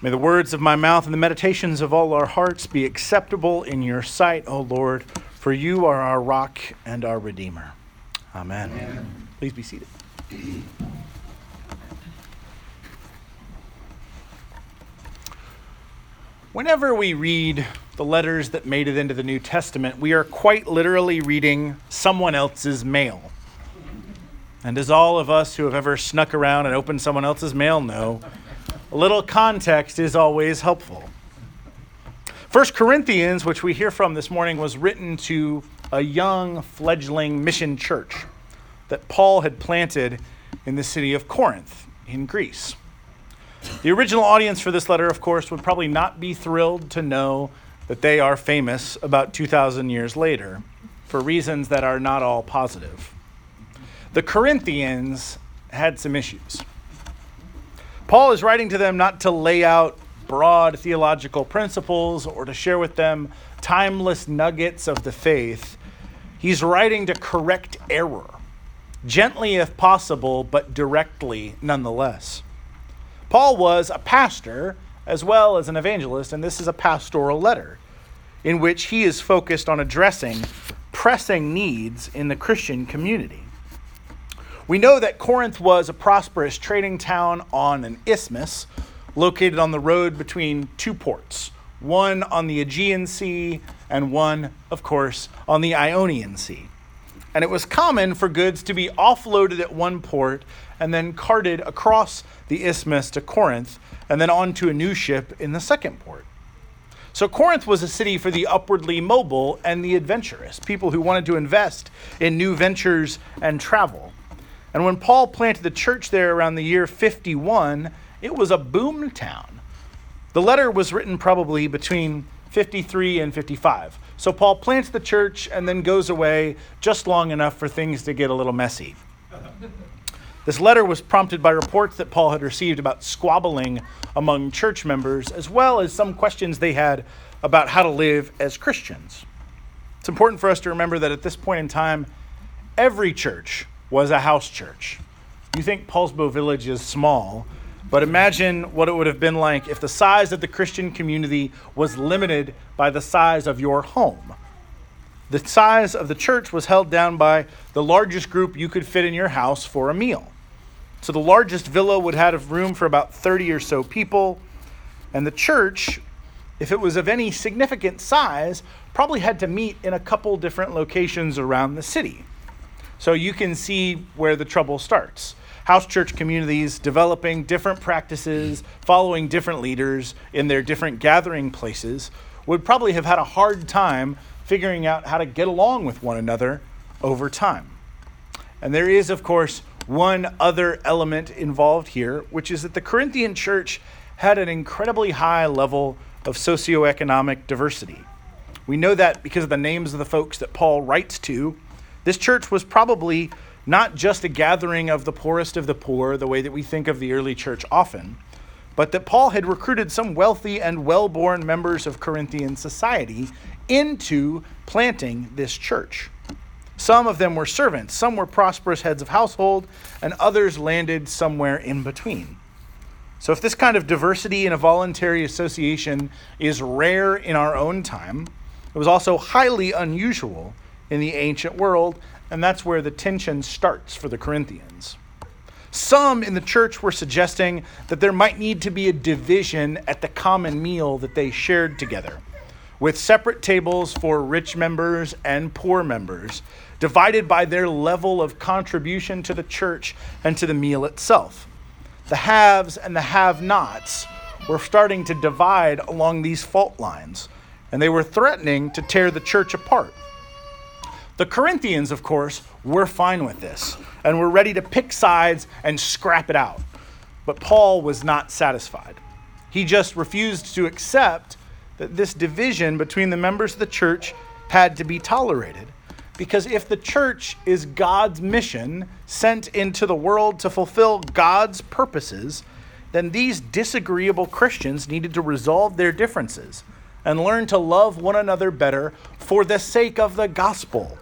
May the words of my mouth and the meditations of all our hearts be acceptable in your sight, O Lord, for you are our rock and our Redeemer. Amen. Amen. Please be seated. Whenever we read the letters that made it into the New Testament, we are quite literally reading someone else's mail. And as all of us who have ever snuck around and opened someone else's mail know, little context is always helpful. First Corinthians, which we hear from this morning, was written to a young, fledgling mission church that Paul had planted in the city of Corinth in Greece. The original audience for this letter, of course, would probably not be thrilled to know that they are famous about 2,000 years later for reasons that are not all positive. The Corinthians had some issues. Paul is writing to them not to lay out broad theological principles or to share with them timeless nuggets of the faith. He's writing to correct error, gently if possible, but directly nonetheless. Paul was a pastor as well as an evangelist, and this is a pastoral letter in which he is focused on addressing pressing needs in the Christian community. We know that Corinth was a prosperous trading town on an isthmus located on the road between two ports, one on the Aegean Sea and one, of course, on the Ionian Sea. And it was common for goods to be offloaded at one port and then carted across the isthmus to Corinth and then onto a new ship in the second port. So, Corinth was a city for the upwardly mobile and the adventurous, people who wanted to invest in new ventures and travel. And when Paul planted the church there around the year 51, it was a boom town. The letter was written probably between 53 and 55. So Paul plants the church and then goes away just long enough for things to get a little messy. This letter was prompted by reports that Paul had received about squabbling among church members, as well as some questions they had about how to live as Christians. It's important for us to remember that at this point in time, every church was a house church. You think Poulsbo Village is small, but imagine what it would have been like if the size of the Christian community was limited by the size of your home. The size of the church was held down by the largest group you could fit in your house for a meal. So the largest villa would have room for about 30 or so people, and the church, if it was of any significant size, probably had to meet in a couple different locations around the city. So you can see where the trouble starts. House church communities developing different practices, following different leaders in their different gathering places would probably have had a hard time figuring out how to get along with one another over time. And there is, of course, one other element involved here, which is that the Corinthian church had an incredibly high level of socioeconomic diversity. We know that because of the names of the folks that Paul writes to this church was probably not just a gathering of the poorest of the poor, the way that we think of the early church often, but that Paul had recruited some wealthy and well born members of Corinthian society into planting this church. Some of them were servants, some were prosperous heads of household, and others landed somewhere in between. So, if this kind of diversity in a voluntary association is rare in our own time, it was also highly unusual in the ancient world, and that's where the tension starts for the Corinthians. Some in the church were suggesting that there might need to be a division at the common meal that they shared together, with separate tables for rich members and poor members, divided by their level of contribution to the church and to the meal itself. The haves and the have nots were starting to divide along these fault lines, and they were threatening to tear the church apart. The Corinthians, of course, were fine with this and were ready to pick sides and scrap it out. But Paul was not satisfied. He just refused to accept that this division between the members of the church had to be tolerated. Because if the church is God's mission sent into the world to fulfill God's purposes, then these disagreeable Christians needed to resolve their differences and learn to love one another better for the sake of the gospel.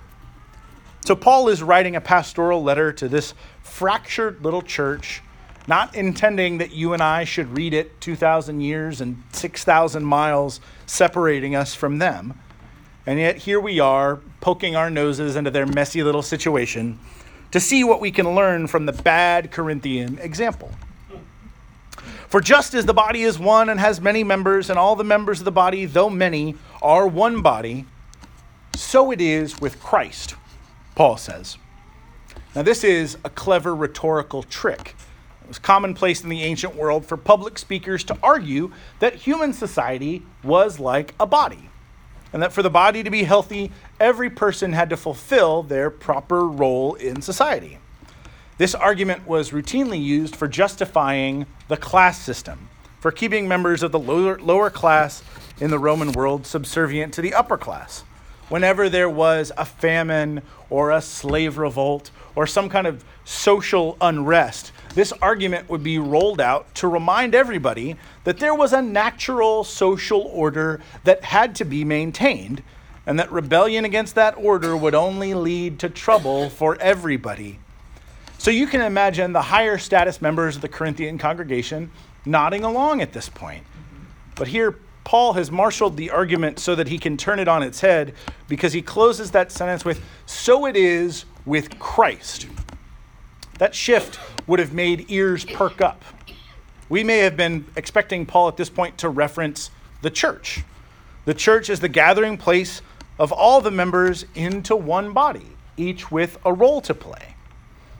So, Paul is writing a pastoral letter to this fractured little church, not intending that you and I should read it 2,000 years and 6,000 miles separating us from them. And yet here we are, poking our noses into their messy little situation to see what we can learn from the bad Corinthian example. For just as the body is one and has many members, and all the members of the body, though many, are one body, so it is with Christ, Paul says. Now, this is a clever rhetorical trick. It was commonplace in the ancient world for public speakers to argue that human society was like a body, and that for the body to be healthy, every person had to fulfill their proper role in society. This argument was routinely used for justifying the class system, for keeping members of the lower, lower class in the Roman world subservient to the upper class. Whenever there was a famine or a slave revolt or some kind of social unrest, this argument would be rolled out to remind everybody that there was a natural social order that had to be maintained, and that rebellion against that order would only lead to trouble for everybody. So you can imagine the higher status members of the Corinthian congregation nodding along at this point. But here, Paul has marshaled the argument so that he can turn it on its head because he closes that sentence with, So it is with Christ. That shift would have made ears perk up. We may have been expecting Paul at this point to reference the church. The church is the gathering place of all the members into one body, each with a role to play.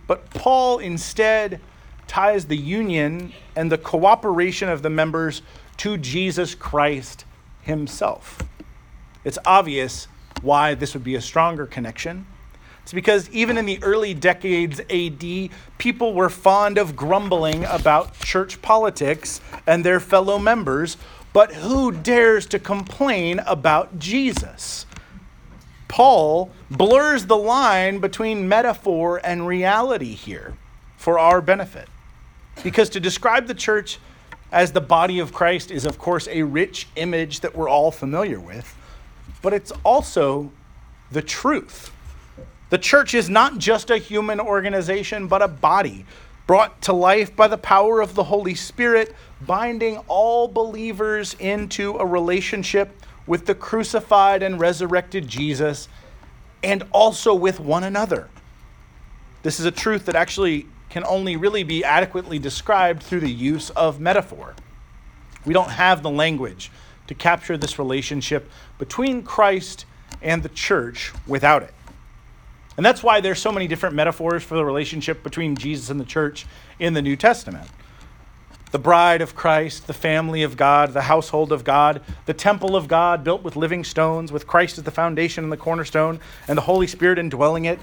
But Paul instead ties the union and the cooperation of the members to Jesus Christ himself. It's obvious why this would be a stronger connection. It's because even in the early decades AD, people were fond of grumbling about church politics and their fellow members, but who dares to complain about Jesus? Paul blurs the line between metaphor and reality here for our benefit. Because to describe the church as the body of Christ is, of course, a rich image that we're all familiar with, but it's also the truth. The church is not just a human organization, but a body brought to life by the power of the Holy Spirit, binding all believers into a relationship with the crucified and resurrected Jesus, and also with one another. This is a truth that actually can only really be adequately described through the use of metaphor. We don't have the language to capture this relationship between Christ and the church without it. And that's why there's so many different metaphors for the relationship between Jesus and the church in the New Testament. The bride of Christ, the family of God, the household of God, the temple of God built with living stones, with Christ as the foundation and the cornerstone, and the Holy Spirit indwelling it.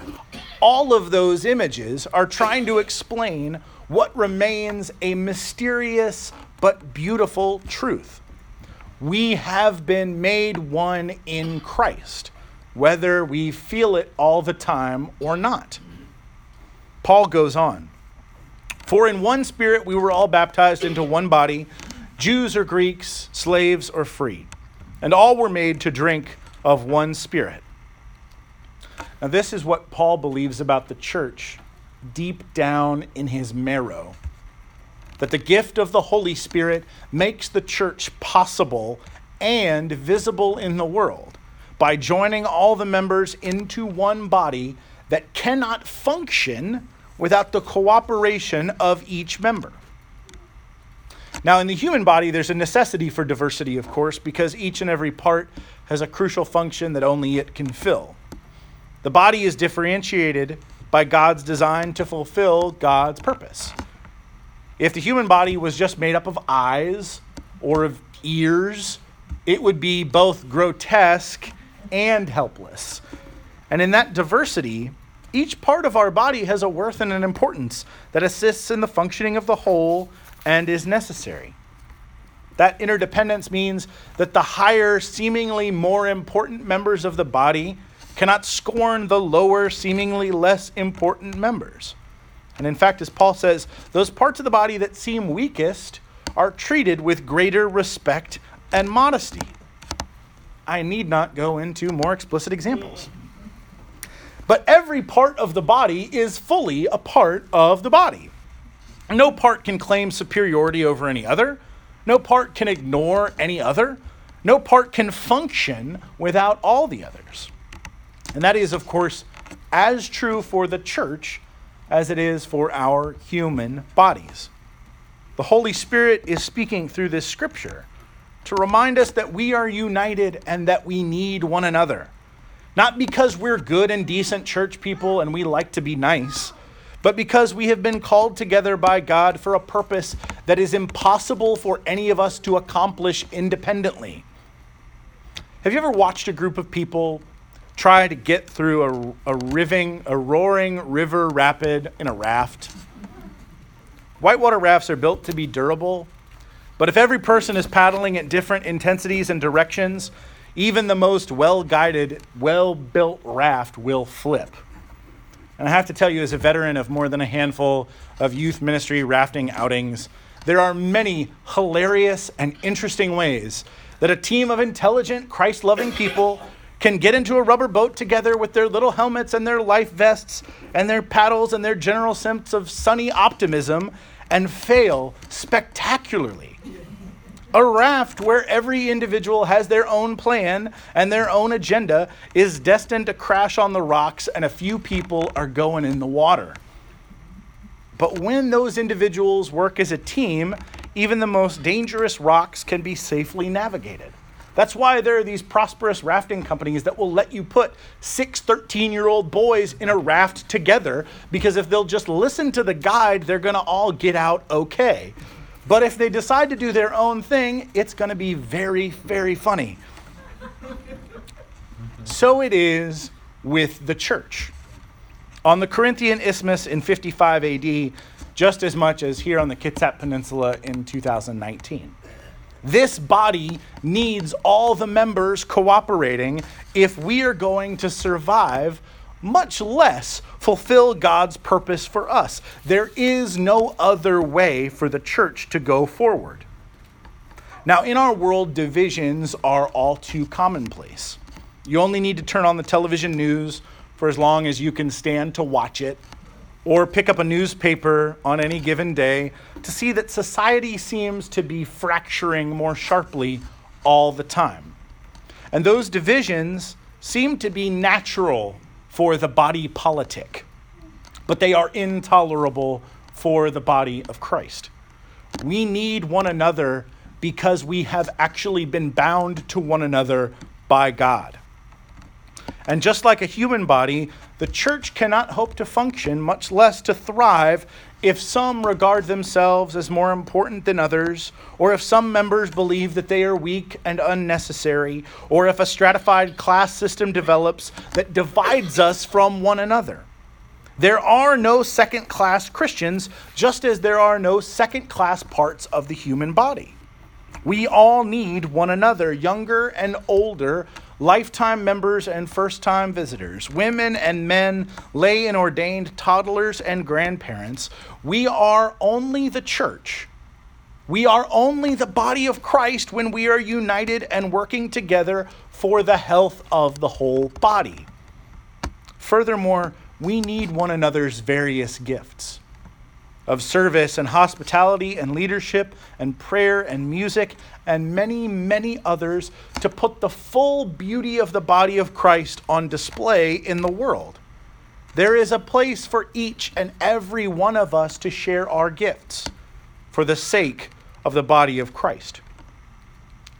All of those images are trying to explain what remains a mysterious but beautiful truth. We have been made one in Christ whether we feel it all the time or not. Paul goes on For in one spirit we were all baptized into one body, Jews or Greeks, slaves or free, and all were made to drink of one spirit. Now, this is what Paul believes about the church deep down in his marrow that the gift of the Holy Spirit makes the church possible and visible in the world by joining all the members into one body that cannot function without the cooperation of each member. Now, in the human body, there's a necessity for diversity, of course, because each and every part has a crucial function that only it can fill. The body is differentiated by God's design to fulfill God's purpose. If the human body was just made up of eyes or of ears, it would be both grotesque and helpless. And in that diversity, each part of our body has a worth and an importance that assists in the functioning of the whole and is necessary. That interdependence means that the higher, seemingly more important members of the body cannot scorn the lower, seemingly less important members. And in fact, as Paul says, those parts of the body that seem weakest are treated with greater respect and modesty. I need not go into more explicit examples. But every part of the body is fully a part of the body. No part can claim superiority over any other. No part can ignore any other. No part can function without all the others. And that is, of course, as true for the church as it is for our human bodies. The Holy Spirit is speaking through this scripture to remind us that we are united and that we need one another. Not because we're good and decent church people and we like to be nice, but because we have been called together by God for a purpose that is impossible for any of us to accomplish independently. Have you ever watched a group of people try to get through a, a riving, a roaring river rapid in a raft? Whitewater rafts are built to be durable, but if every person is paddling at different intensities and directions, even the most well guided, well built raft will flip. And I have to tell you, as a veteran of more than a handful of youth ministry rafting outings, there are many hilarious and interesting ways that a team of intelligent, Christ loving people can get into a rubber boat together with their little helmets and their life vests and their paddles and their general sense of sunny optimism and fail spectacularly a raft where every individual has their own plan and their own agenda is destined to crash on the rocks and a few people are going in the water. But when those individuals work as a team, even the most dangerous rocks can be safely navigated. That's why there are these prosperous rafting companies that will let you put six 13 year old boys in a raft together because if they'll just listen to the guide, they're going to all get out okay. But if they decide to do their own thing, it's going to be very, very funny. so it is with the church. On the Corinthian Isthmus in 55 AD, just as much as here on the Kitsap Peninsula in 2019. This body needs all the members cooperating if we are going to survive much less fulfill God's purpose for us. There is no other way for the church to go forward. Now, in our world, divisions are all too commonplace. You only need to turn on the television news for as long as you can stand to watch it, or pick up a newspaper on any given day to see that society seems to be fracturing more sharply all the time. And those divisions seem to be natural for the body politic, but they are intolerable for the body of Christ. We need one another because we have actually been bound to one another by God. And just like a human body, the church cannot hope to function, much less to thrive, if some regard themselves as more important than others, or if some members believe that they are weak and unnecessary, or if a stratified class system develops that divides us from one another. There are no second class Christians, just as there are no second class parts of the human body. We all need one another, younger and older, lifetime members and first time visitors, women and men, lay and ordained toddlers and grandparents. We are only the church. We are only the body of Christ when we are united and working together for the health of the whole body. Furthermore, we need one another's various gifts of service and hospitality and leadership and prayer and music and many, many others to put the full beauty of the body of Christ on display in the world. There is a place for each and every one of us to share our gifts for the sake of the body of Christ.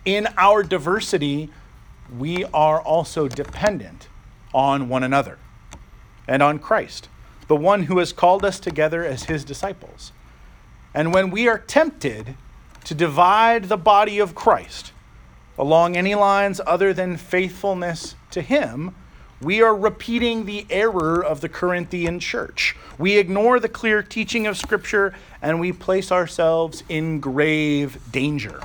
In our diversity, we are also dependent on one another and on Christ the one who has called us together as his disciples. And when we are tempted to divide the body of Christ along any lines other than faithfulness to him, we are repeating the error of the Corinthian church. We ignore the clear teaching of Scripture and we place ourselves in grave danger.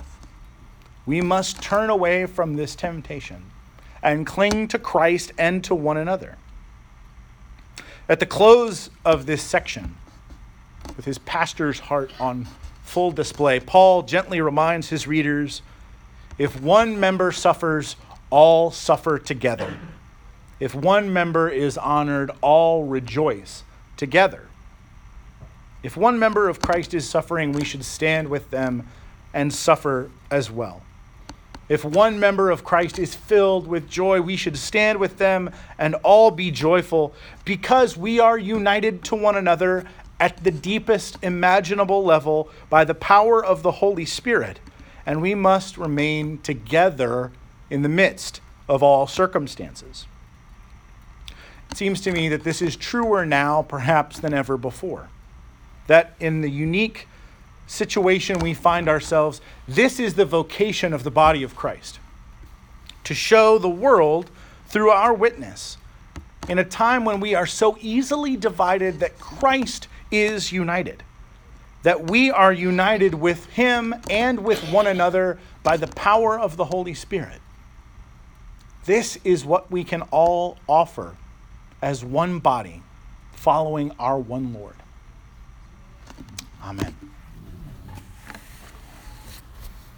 We must turn away from this temptation and cling to Christ and to one another. At the close of this section, with his pastor's heart on full display, Paul gently reminds his readers if one member suffers, all suffer together. If one member is honored, all rejoice together. If one member of Christ is suffering, we should stand with them and suffer as well. If one member of Christ is filled with joy, we should stand with them and all be joyful because we are united to one another at the deepest imaginable level by the power of the Holy Spirit, and we must remain together in the midst of all circumstances. It seems to me that this is truer now, perhaps, than ever before that in the unique situation we find ourselves, this is the vocation of the body of Christ to show the world through our witness in a time when we are so easily divided that Christ is united, that we are united with Him and with one another by the power of the Holy Spirit. This is what we can all offer as one body following our one Lord. Amen.